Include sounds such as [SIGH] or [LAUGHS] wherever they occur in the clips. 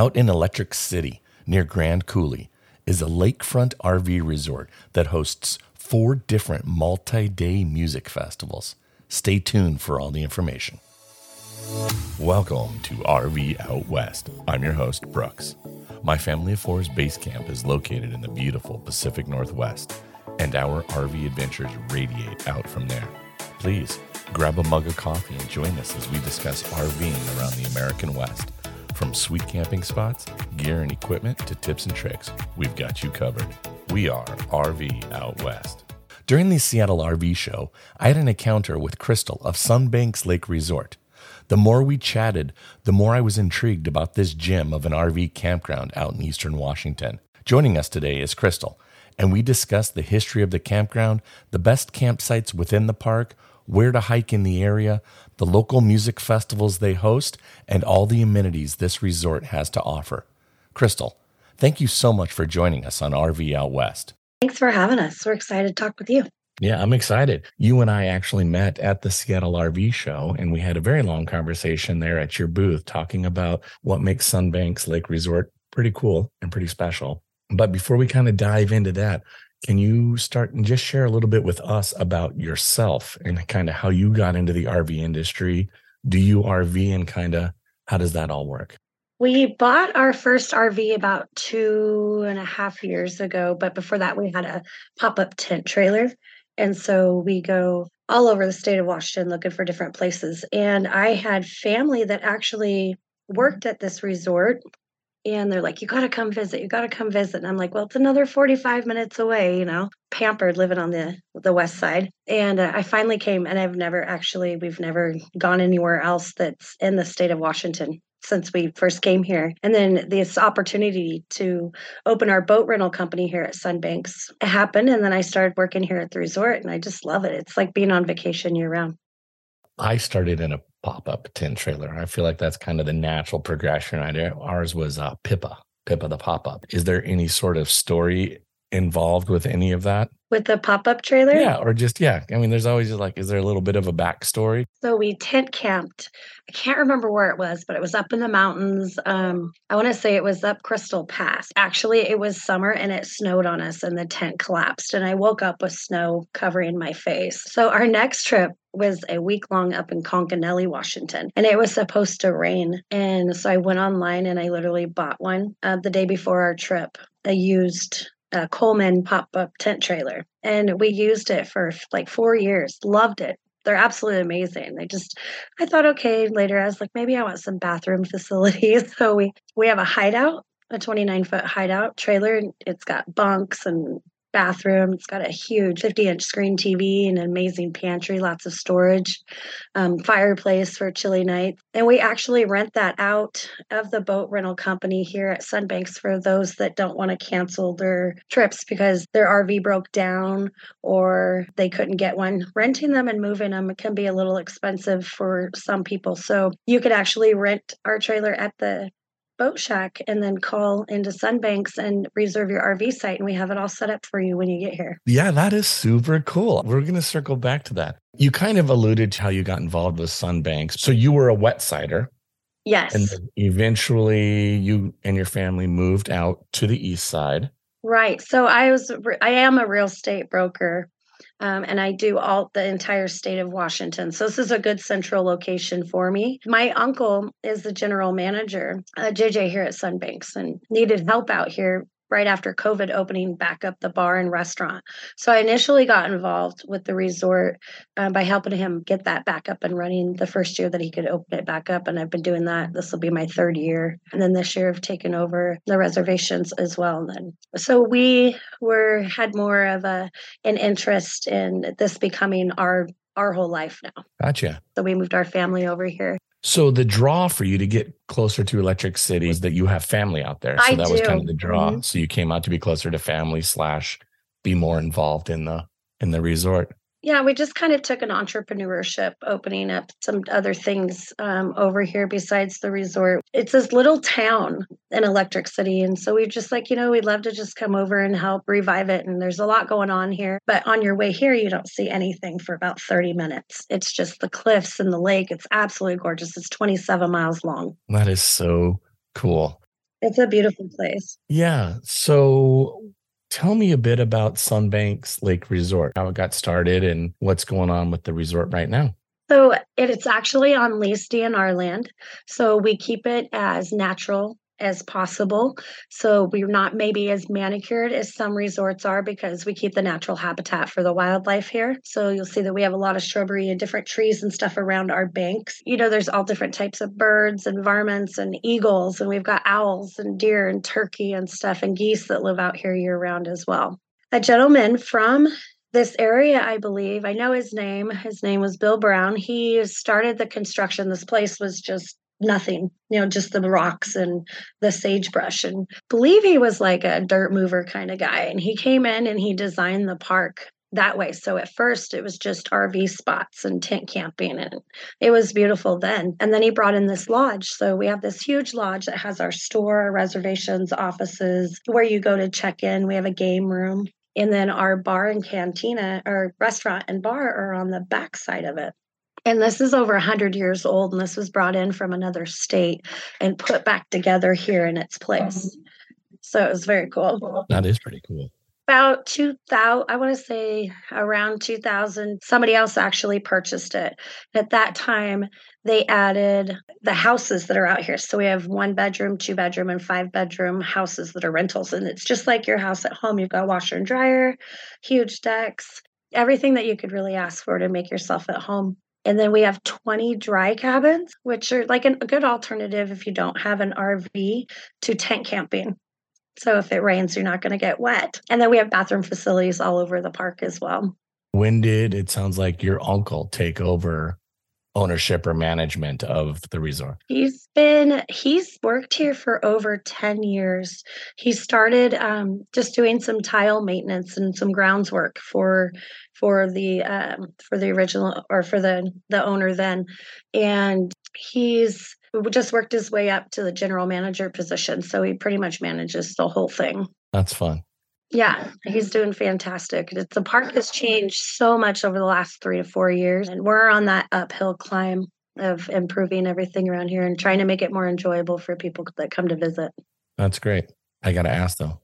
Out in Electric City, near Grand Coulee, is a lakefront RV resort that hosts four different multi day music festivals. Stay tuned for all the information. Welcome to RV Out West. I'm your host, Brooks. My Family of four's base camp is located in the beautiful Pacific Northwest, and our RV adventures radiate out from there. Please grab a mug of coffee and join us as we discuss RVing around the American West from sweet camping spots, gear and equipment to tips and tricks, we've got you covered. We are RV Out West. During the Seattle RV show, I had an encounter with Crystal of Sunbanks Lake Resort. The more we chatted, the more I was intrigued about this gem of an RV campground out in eastern Washington. Joining us today is Crystal, and we discussed the history of the campground, the best campsites within the park, where to hike in the area, the local music festivals they host, and all the amenities this resort has to offer. Crystal, thank you so much for joining us on RV Out West. Thanks for having us. We're excited to talk with you. Yeah, I'm excited. You and I actually met at the Seattle RV show, and we had a very long conversation there at your booth talking about what makes Sunbanks Lake Resort pretty cool and pretty special. But before we kind of dive into that, can you start and just share a little bit with us about yourself and kind of how you got into the RV industry? Do you RV and kind of how does that all work? We bought our first RV about two and a half years ago, but before that, we had a pop up tent trailer. And so we go all over the state of Washington looking for different places. And I had family that actually worked at this resort and they're like, you got to come visit. You got to come visit. And I'm like, well, it's another 45 minutes away, you know, pampered living on the the west side. And uh, I finally came, and I've never actually, we've never gone anywhere else that's in the state of Washington since we first came here. And then this opportunity to open our boat rental company here at Sunbanks happened. And then I started working here at the resort, and I just love it. It's like being on vacation year round. I started in a pop up tent trailer. I feel like that's kind of the natural progression. Ours was uh, Pippa, Pippa the pop up. Is there any sort of story involved with any of that? With the pop up trailer? Yeah, or just, yeah. I mean, there's always just like, is there a little bit of a backstory? So we tent camped. I can't remember where it was, but it was up in the mountains. Um, I want to say it was up Crystal Pass. Actually, it was summer and it snowed on us and the tent collapsed. And I woke up with snow covering my face. So our next trip was a week long up in Conconully, Washington, and it was supposed to rain. And so I went online and I literally bought one uh, the day before our trip. I used a Coleman pop up tent trailer. And we used it for like four years, loved it. They're absolutely amazing. They just, I thought, okay, later I was like, maybe I want some bathroom [LAUGHS] facilities. So we, we have a hideout, a 29 foot hideout trailer. It's got bunks and bathroom. It's got a huge 50 inch screen TV and an amazing pantry, lots of storage, um, fireplace for chilly nights. And we actually rent that out of the boat rental company here at Sunbanks for those that don't want to cancel their trips because their RV broke down or they couldn't get one. Renting them and moving them can be a little expensive for some people. So you could actually rent our trailer at the boat shack and then call into Sunbanks and reserve your RV site. And we have it all set up for you when you get here. Yeah, that is super cool. We're going to circle back to that. You kind of alluded to how you got involved with Sunbanks. So you were a wet sider. Yes. And eventually you and your family moved out to the east side. Right. So I was, I am a real estate broker um, and I do all the entire state of Washington. So this is a good central location for me. My uncle is the general manager, uh, JJ here at Sunbanks, and needed help out here right after COVID opening back up the bar and restaurant. So I initially got involved with the resort uh, by helping him get that back up and running the first year that he could open it back up. And I've been doing that. This will be my third year. And then this year I've taken over the reservations as well. then so we were had more of a an interest in this becoming our our whole life now. Gotcha. So we moved our family over here. So the draw for you to get closer to Electric City is that you have family out there. So I that do. was kind of the draw. Mhm. So you came out to be closer to family slash be more involved in the in the resort. Yeah, we just kind of took an entrepreneurship, opening up some other things um, over here besides the resort. It's this little town in Electric City. And so we just like, you know, we'd love to just come over and help revive it. And there's a lot going on here. But on your way here, you don't see anything for about 30 minutes. It's just the cliffs and the lake. It's absolutely gorgeous. It's 27 miles long. That is so cool. It's a beautiful place. Yeah. So tell me a bit about Sunbanks Lake Resort, how it got started and what's going on with the resort right now. So it's actually on lease DNR land. So we keep it as natural as possible. So we're not maybe as manicured as some resorts are because we keep the natural habitat for the wildlife here. So you'll see that we have a lot of shrubbery and different trees and stuff around our banks. You know, there's all different types of birds and varmints and eagles, and we've got owls and deer and turkey and stuff and geese that live out here year round as well. A gentleman from this area, I believe. I know his name. His name was Bill Brown. He started the construction. This place was just nothing, you know, just the rocks and the sagebrush. And believe he was like a dirt mover kind of guy. And he came in and he designed the park that way. So at first it was just RV spots and tent camping and it was beautiful then. And then he brought in this lodge. So we have this huge lodge that has our store, reservations, offices, where you go to check in. We have a game room. And then our bar and cantina or restaurant and bar are on the back side of it. And this is over 100 years old, and this was brought in from another state and put back together here in its place. So it was very cool. That is pretty cool. About 2000, I want to say around 2000, somebody else actually purchased it. At that time, they added the houses that are out here. So we have one bedroom, two bedroom, and five bedroom houses that are rentals. And it's just like your house at home. You've got washer and dryer, huge decks, everything that you could really ask for to make yourself at home. And then we have 20 dry cabins, which are like an, a good alternative if you don't have an RV to tent camping. So if it rains, you're not going to get wet. And then we have bathroom facilities all over the park as well. When did it sounds like your uncle take over ownership or management of the resort? He's been he's worked here for over 10 years. He started um, just doing some tile maintenance and some grounds work for for the um, for the original or for the the owner then and he's just worked his way up to the general manager position so he pretty much manages the whole thing that's fun yeah, he's doing fantastic. The park has changed so much over the last three to four years, and we're on that uphill climb of improving everything around here and trying to make it more enjoyable for people that come to visit. That's great. I got to ask though,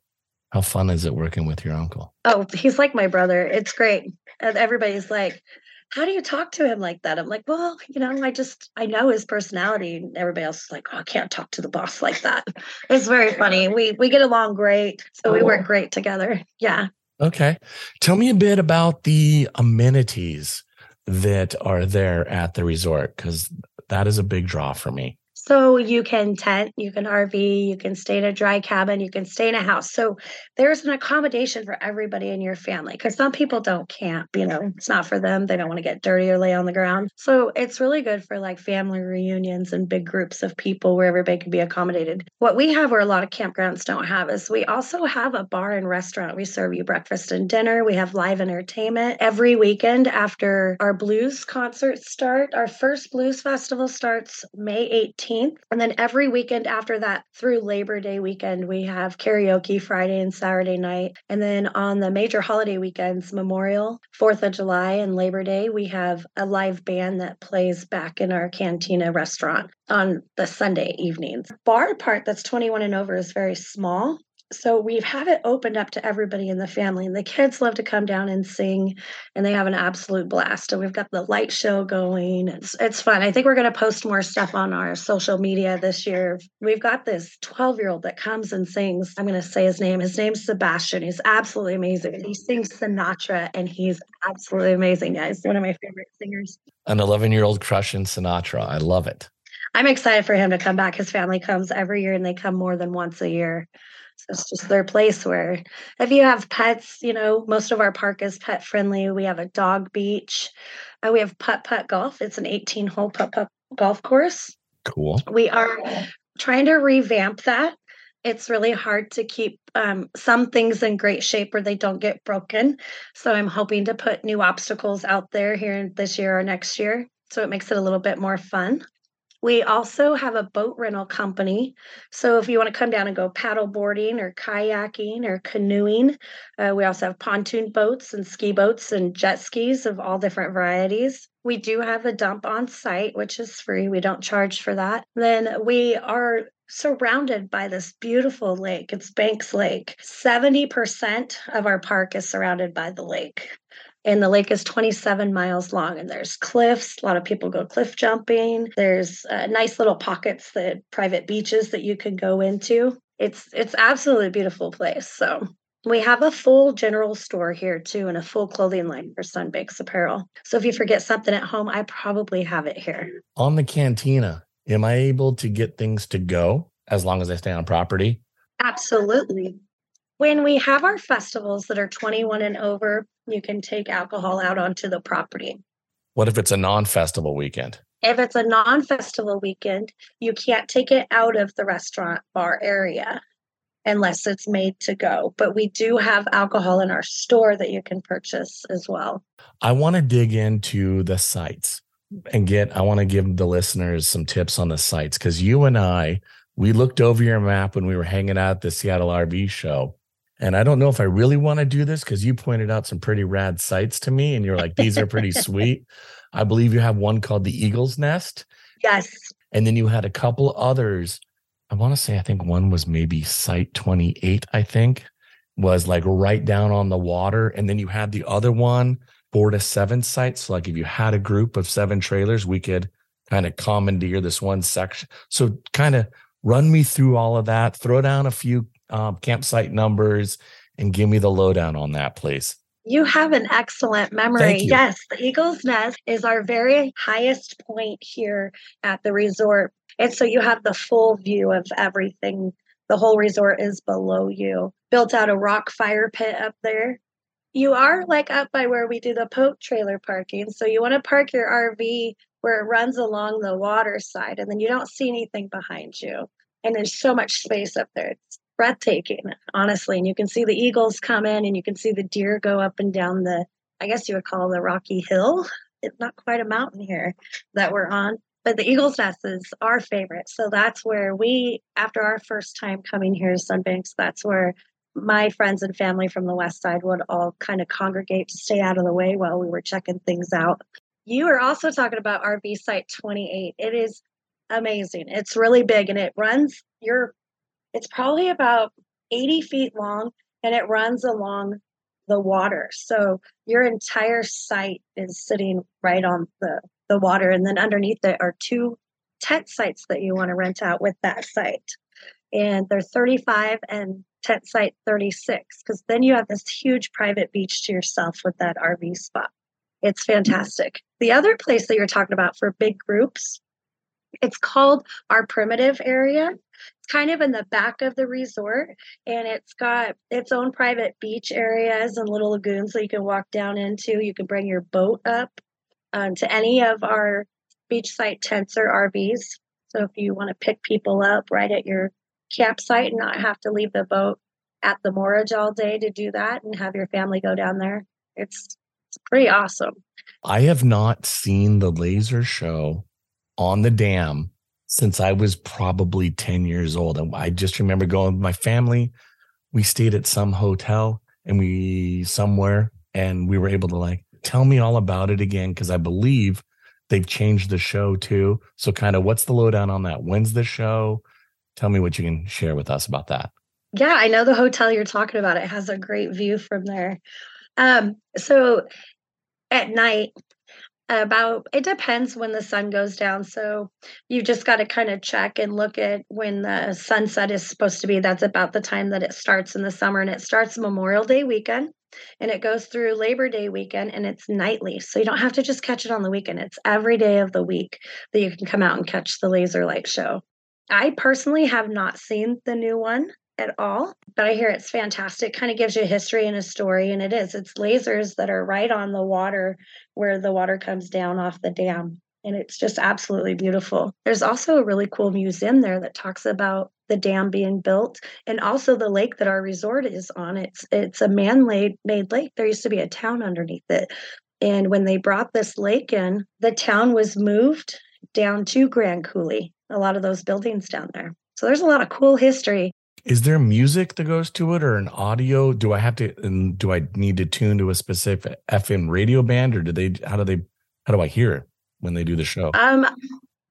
how fun is it working with your uncle? Oh, he's like my brother. It's great. And everybody's like, how do you talk to him like that? I'm like, well, you know, I just I know his personality. And everybody else is like, oh, I can't talk to the boss [LAUGHS] like that. It's very funny. We we get along great, so we work great together. Yeah. Okay, tell me a bit about the amenities that are there at the resort because that is a big draw for me. So you can tent, you can RV, you can stay in a dry cabin, you can stay in a house. So there's an accommodation for everybody in your family because some people don't camp, you know, it's not for them. They don't want to get dirty or lay on the ground. So it's really good for like family reunions and big groups of people where everybody can be accommodated. What we have where a lot of campgrounds don't have is we also have a bar and restaurant. We serve you breakfast and dinner. We have live entertainment every weekend after our blues concerts start. Our first blues festival starts May 18th 15th. And then every weekend after that, through Labor Day weekend, we have karaoke Friday and Saturday night. And then on the major holiday weekends, Memorial, 4th of July, and Labor Day, we have a live band that plays back in our cantina restaurant on the Sunday evenings. Bar part that's 21 and over is very small so we've had it opened up to everybody in the family and the kids love to come down and sing and they have an absolute blast and we've got the light show going. It's, it's fun. I think we're going to post more stuff on our social media this year. We've got this 12 year old that comes and sings. I'm going to say his name. His name's sebastian. He's absolutely amazing. He sings sinatra and he's absolutely amazing yeah he's one of my favorite singers. An 11 year old crush in sinatra. I love it. I'm excited for him to come back. His family comes every year and they come more than once a year it's just their place where if you have pets, you know, most of our park is pet friendly. We have a dog beach. Uh, we have putt putt golf. It's an 18 hole putt putt golf course. Cool. We are trying to revamp that. It's really hard to keep um, some things in great shape where they don't get broken. So I'm hoping to put new obstacles out there here this year or next year. So it makes it a little bit more fun. We also have a boat rental company. So if you want to come down and go paddle boarding or kayaking or canoeing, uh, we also have pontoon boats and ski boats and jet skis of all different varieties. We do have a dump on site, which is free. We don't charge for that. Then we are surrounded by this beautiful lake. It's Banks Lake. 70% of our park is surrounded by the lake. And the lake is 27 miles long, and there's cliffs. A lot of people go cliff jumping. There's uh, nice little pockets, that private beaches that you can go into. It's it's absolutely beautiful place. So we have a full general store here too, and a full clothing line for Sunbanks apparel. So if you forget something at home, I probably have it here. On the cantina, am I able to get things to go as long as I stay on property? Absolutely. When we have our festivals that are 21 and over, you can take alcohol out onto the property. What if it's a non festival weekend? If it's a non festival weekend, you can't take it out of the restaurant bar area unless it's made to go. But we do have alcohol in our store that you can purchase as well. I want to dig into the sites and get, I want to give the listeners some tips on the sites because you and I, we looked over your map when we were hanging out at the Seattle RV show and I don't know if I really want to do this because you pointed out some pretty rad sites to me and you're like, these are pretty [LAUGHS] sweet. I believe you have one called the Eagle's Nest. Yes. And then you had a couple others. I want to say, I think one was maybe Site 28, I think, was like right down on the water. And then you had the other one, four to seven sites. So, like if you had a group of seven trailers, we could kind of commandeer this one section. So, kind of run me through all of that, throw down a few um, campsite numbers and give me the lowdown on that, please. You have an excellent memory. Yes, the Eagle's Nest is our very highest point here at the resort. And so you have the full view of everything. The whole resort is below you. Built out a rock fire pit up there. You are like up by where we do the Pope trailer parking. So you want to park your RV where it runs along the water side and then you don't see anything behind you. And there's so much space up there. It's breathtaking, honestly. And you can see the eagles come in and you can see the deer go up and down the, I guess you would call the Rocky Hill. It's not quite a mountain here that we're on, but the Eagles Nest is our favorite. So that's where we, after our first time coming here to Sunbanks, that's where my friends and family from the west side would all kind of congregate to stay out of the way while we were checking things out. You were also talking about RV Site 28. It is amazing. It's really big and it runs your it's probably about 80 feet long and it runs along the water. So your entire site is sitting right on the, the water. And then underneath it are two tent sites that you want to rent out with that site. And they're 35 and tent site 36, because then you have this huge private beach to yourself with that RV spot. It's fantastic. The other place that you're talking about for big groups, it's called our primitive area. It's kind of in the back of the resort and it's got its own private beach areas and little lagoons that you can walk down into. You can bring your boat up um, to any of our beachside tents or RVs. So if you want to pick people up right at your campsite and not have to leave the boat at the moorage all day to do that and have your family go down there, it's, it's pretty awesome. I have not seen the laser show on the dam since I was probably 10 years old. And I just remember going with my family. We stayed at some hotel and we somewhere and we were able to like tell me all about it again because I believe they've changed the show too. So kind of what's the lowdown on that? When's the show? Tell me what you can share with us about that. Yeah, I know the hotel you're talking about. It has a great view from there. Um, so at night, about it depends when the sun goes down so you just got to kind of check and look at when the sunset is supposed to be. That's about the time that it starts in the summer and it starts memorial day weekend and it goes through labor day weekend and it's nightly so you don't have to just catch it on the weekend. It's every day of the week that you can come out and catch the laser light show. I personally have not seen the new one at all, but I hear it's fantastic. Kind of gives you a history and a story, and it is. It's lasers that are right on the water where the water comes down off the dam. And it's just absolutely beautiful. There's also a really cool museum there that talks about the dam being built and also the lake that our resort is on. It's it's a man-made made lake. There used to be a town underneath it. And when they brought this lake in, the town was moved down to Grand Coulee, a lot of those buildings down there. So there's a lot of cool history is there music that goes to it or an audio do i have to and do i need to tune to a specific fm radio band or do they how do they how do i hear it when they do the show um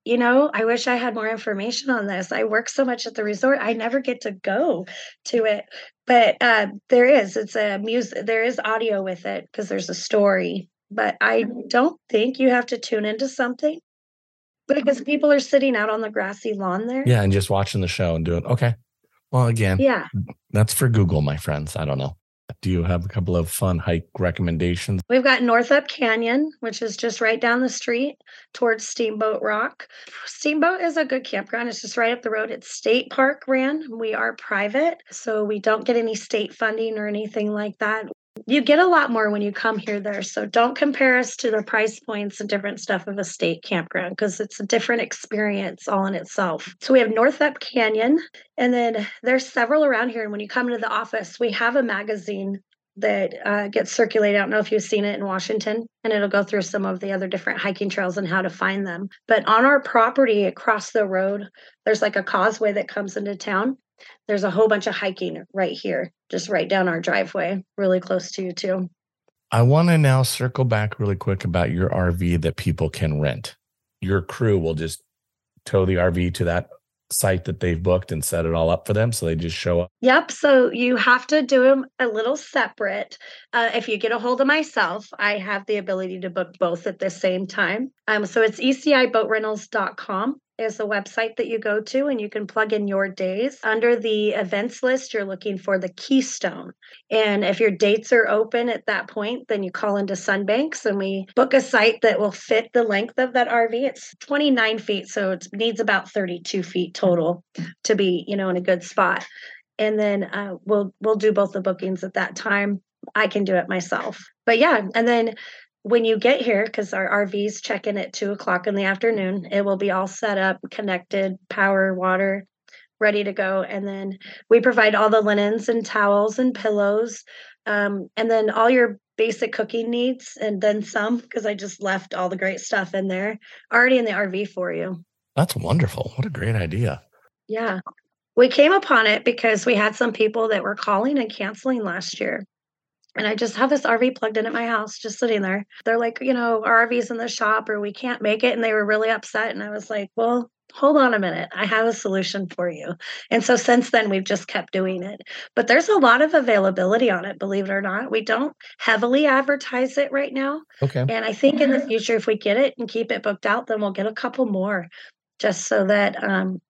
you know, I wish I had more information on this. I work so much at the resort, I never get to go to it. But uh, there is, it's a music, there is audio with it because there's a story. But I don't think you have to tune into something because people are sitting out on the grassy lawn there. Yeah, and just watching the show and doing okay. Well, again, Yeah. that's for Google, my friends. I don't know. Do you have a couple of fun hike recommendations? We've got Northup Canyon, which is just right down the street towards Steamboat Rock. Steamboat is a good campground. It's just right up the road. It's state park ran. We are private, so we don't get any state funding or anything like that. You get a lot more when you come here there. So don't compare us to the price points and different stuff of a state campground because it's a different experience all in itself. So we have Northup Canyon and then there's several around here. And when you come into the office, we have a magazine that uh, gets circulated. I don't know if you've seen it in Washington, and it'll go through some of the other different hiking trails and how to find them. But on our property across the road, there's like a causeway that comes into town. There's a whole bunch of hiking right here, just right down our driveway, really close to you, too. I want to now circle back really quick about your RV that people can rent. Your crew will just tow the RV to that site that they've booked and set it all up for them. So they just show up. Yep. So you have to do them a little separate. Uh, if you get a hold of myself, I have the ability to book both at the same time. Um, so it's eciboatrentals.com is the website that you go to, and you can plug in your days. Under the events list, you're looking for the Keystone. And if your dates are open at that point, then you call into Sunbanks and we book a site that will fit the length of that RV. It's 29 feet, so it needs about 32 feet total to be, you know, in a good spot. And then uh, we'll we'll do both the bookings at that time. I can do it myself. But yeah, and then when you get here, because our RVs check in at two o'clock in the afternoon, it will be all set up, connected, power, water, ready to go. And then we provide all the linens and towels and pillows, um, and then all your basic cooking needs, and then some, because I just left all the great stuff in there already in the RV for you. That's wonderful. What a great idea. Yeah. We came upon it because we had some people that were calling and canceling last year. And I just have this RV plugged in at my house, just sitting there. They're like, you know, our RV's in the shop or we can't make it. And they were really upset. And I was like, well, hold on a minute. I have a solution for you. And so since then, we've just kept doing it. But there's a lot of availability on it, believe it or not. We don't heavily advertise it right now. Okay. And I think in the future, if we get it and keep it booked out, then we'll get a couple more just so that um,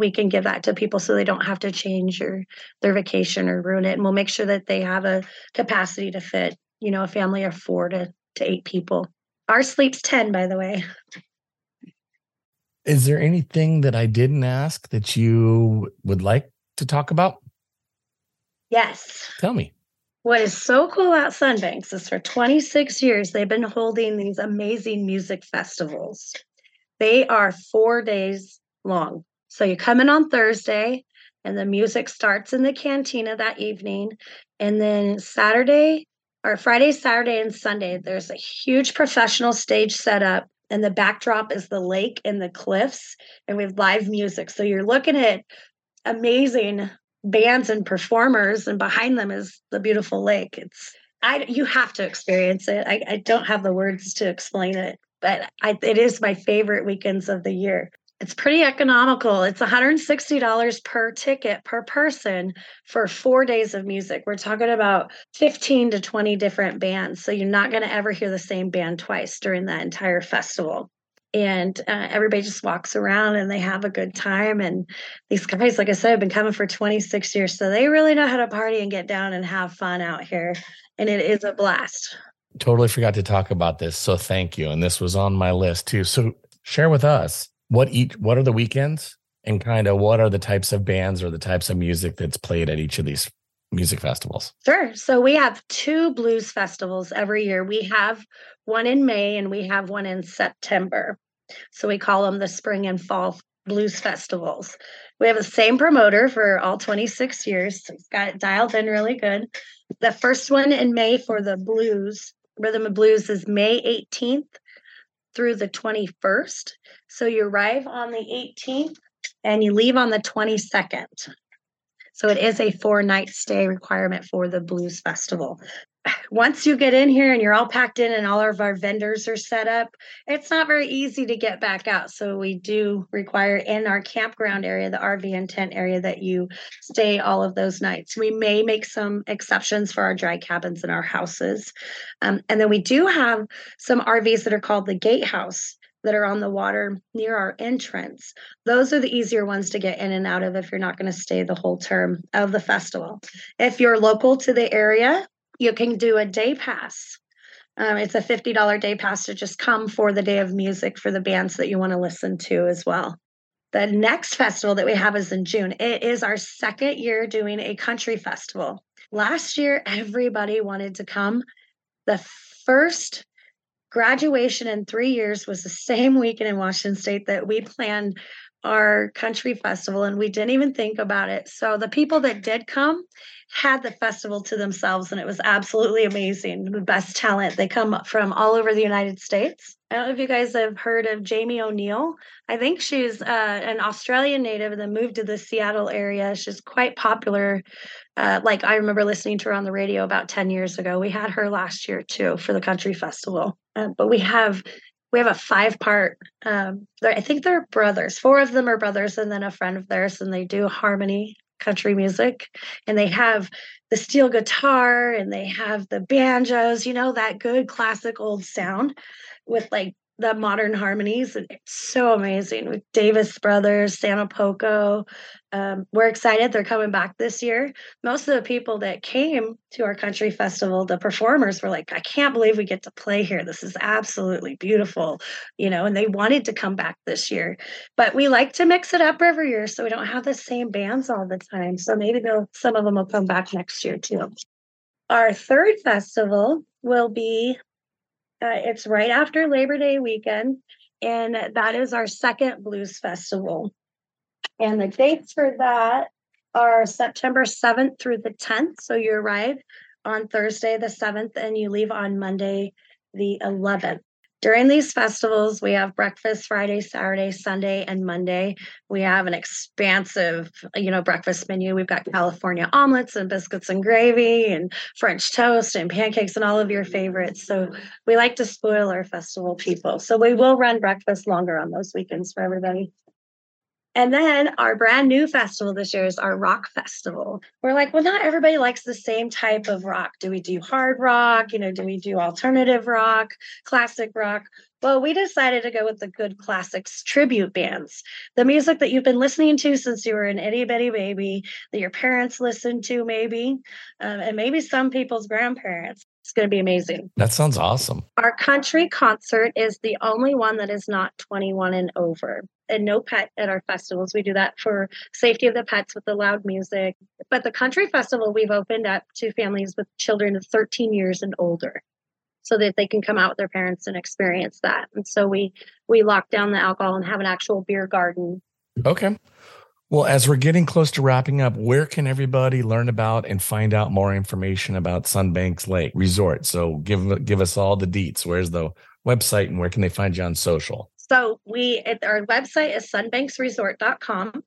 we can give that to people so they don't have to change or their vacation or ruin it. And we'll make sure that they have a capacity to fit, you know, a family of four to, to eight people. Our sleep's 10, by the way. Is there anything that I didn't ask that you would like to talk about? Yes. Tell me. What is so cool about Sunbanks is for 26 years, they've been holding these amazing music festivals. They are four days long. So you come in on Thursday, and the music starts in the cantina that evening. And then Saturday, or Friday, Saturday, and Sunday, there's a huge professional stage set up. And the backdrop is the lake and the cliffs, and we have live music. So you're looking at amazing bands and performers, and behind them is the beautiful lake. It's I you have to experience it. I, I don't have the words to explain it, but I, it is my favorite weekends of the year. It's pretty economical. It's $160 per ticket per person for four days of music. We're talking about 15 to 20 different bands. So you're not going to ever hear the same band twice during that entire festival. And uh, everybody just walks around and they have a good time. And these guys, like I said, have been coming for 26 years. So they really know how to party and get down and have fun out here. And it is a blast. Totally forgot to talk about this. So thank you. And this was on my list too. So share with us what each what are the weekends and kind of what are the types of bands or the types of music that's played at each of these music festivals? Sure. So we have two blues festivals every year. We have one in May and we have one in September. So we call them the spring and fall blues festivals. We have the same promoter for all 26 years. So got it dialed in really good. The first one in May for the blues, Rhythm of Blues, is May 18th through the 21st. So you arrive on the 18th and you leave on the 22nd. So it is a four night stay requirement for the Blues Festival. [SIGHS] once you get in here and you're all packed in and all of our vendors are set up, it's not very easy to get back out. So we do require in our campground area, the RV and tent area, that you stay all of those nights. We may make some exceptions for our dry cabins and our houses. Um, and then we do have some RVs that are called the gatehouse that are on the water near our entrance. Those are the easier ones to get in and out of if you're not going to stay the whole term of the festival. If you're local to the area, you can do a day pass. Um, it's a $50 day pass to just come for the day of music for the bands that you want to listen to as well. The next festival that we have is in June. It is our second year doing a country festival. Last year, everybody wanted to come. The first graduation in three years was the same weekend in Washington State that we planned our country festival, and we didn't even think about it. So the people that did come had the festival to themselves, and it was absolutely amazing. The best talent. They come from all over the United States. I don't know if you guys have heard of Jamie O'Neal. I think she's uh, an Australian native and then moved to the Seattle area. She's quite popular. Uh, like I remember listening to her on the radio about 10 years ago. We had her last year too for the country festival. Uh, but we have we have a five part um, i think they're brothers. Four of them are brothers and then a friend of theirs and they do harmony country music. And they have the steel guitar and they have the banjos you know that good classic old sound with like the modern harmonies and it's so amazing with davis brothers Santopoco um, we're excited they're coming back this year. Most of the people that came to our country festival the performers were like i can't believe we get to play here. This is absolutely beautiful you know and they wanted to come back this year. But we like to mix it up every year so we don't have the same bands all the time. So maybe some of them will come back next year too. Our third festival will be uh, it's right after Labor Day weekend, and that is our second blues festival. And the dates for that are September 7th through the 10th. So you arrive on Thursday the 7th and you leave on Monday the 11th. During these festivals, we have breakfast Friday, Saturday, Sunday, and Monday. We have an expansive, you know, breakfast menu. We've got California omelets and biscuits and gravy and French toast and pancakes and all of your favorites. So we like to spoil our festival people. So we will run breakfast longer on those weekends for everybody. And then our brand new festival this year is our rock festival. We're like, well, not everybody likes the same type of rock. Do we do hard rock? You know, do we do alternative rock, classic rock? Well, we decided to go with the good classics tribute bands, the music that you've been listening to since you were an itty bitty baby, that your parents listened to, maybe, um, and maybe some people's grandparents. It's going to be amazing. That sounds awesome. Our country concert is the only one that is not 21 and over and no pet at our festivals. We do that for safety of the pets with the loud music. But the country festival, we've opened up to families with children of 13 years and older so that they can come out with their parents and experience that. And so we we lock down the alcohol and have an actual beer garden. Okay. Well, as we're getting close to wrapping up, where can everybody learn about and find out more information about Sunbanks Lake Resort? So give give us all the deets. Where's the website and where can they find you on social? So we our website is sunbanksresort.com.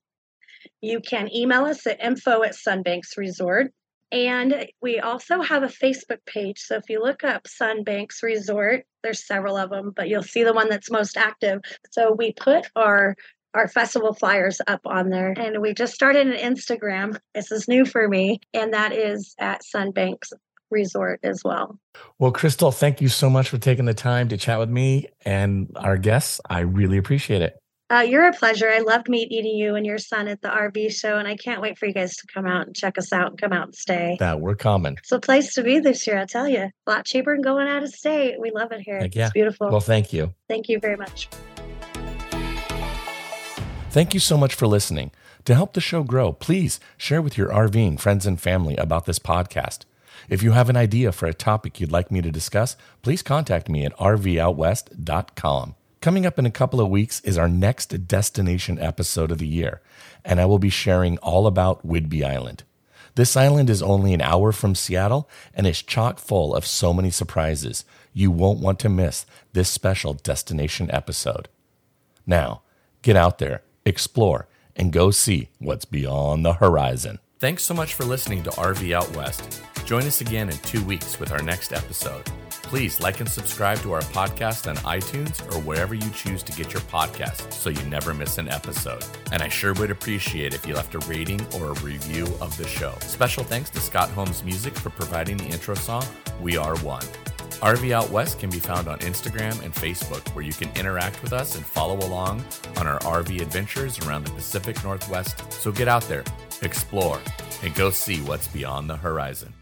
You can email us at info at sunbanksresort. And we also have a Facebook page. So if you look up Sunbanks Resort, there's several of them, but you'll see the one that's most active. So we put our our festival flyers up on there. And we just started an Instagram. This is new for me, and that is at Sunbanks Resort as well. Well, Crystal, thank you so much for taking the time to chat with me and our guests. I really appreciate it. Uh, you're a pleasure. I loved meeting you and your son at the RV show, and I can't wait for you guys to come out and check us out and come out and stay. That we're coming. It's a place to be this year, I tell you. A lot cheaper than going out of state. We love it here. Heck yeah. It's beautiful. Well, thank you. Thank you very much. Thank you so much for listening. To help the show grow, please share with your RVing friends and family about this podcast. If you have an idea for a topic you'd like me to discuss, please contact me at rvoutwest.com. Coming up in a couple of weeks is our next destination episode of the year, and I will be sharing all about Whidbey Island. This island is only an hour from Seattle and is chock full of so many surprises. You won't want to miss this special destination episode. Now, get out there, explore, and go see what's beyond the horizon. Thanks so much for listening to RV Out West. Join us again in two weeks with our next episode. Please like and subscribe to our podcast on iTunes or wherever you choose to get your podcasts so you never miss an episode. And I sure would appreciate if you left a rating or a review of the show. Special thanks to Scott Holmes Music for providing the intro song, We Are One. RV Out West can be found on Instagram and Facebook, where you can interact with us and follow along on our RV adventures around the Pacific Northwest. So get out there, explore, and go see what's beyond the horizon.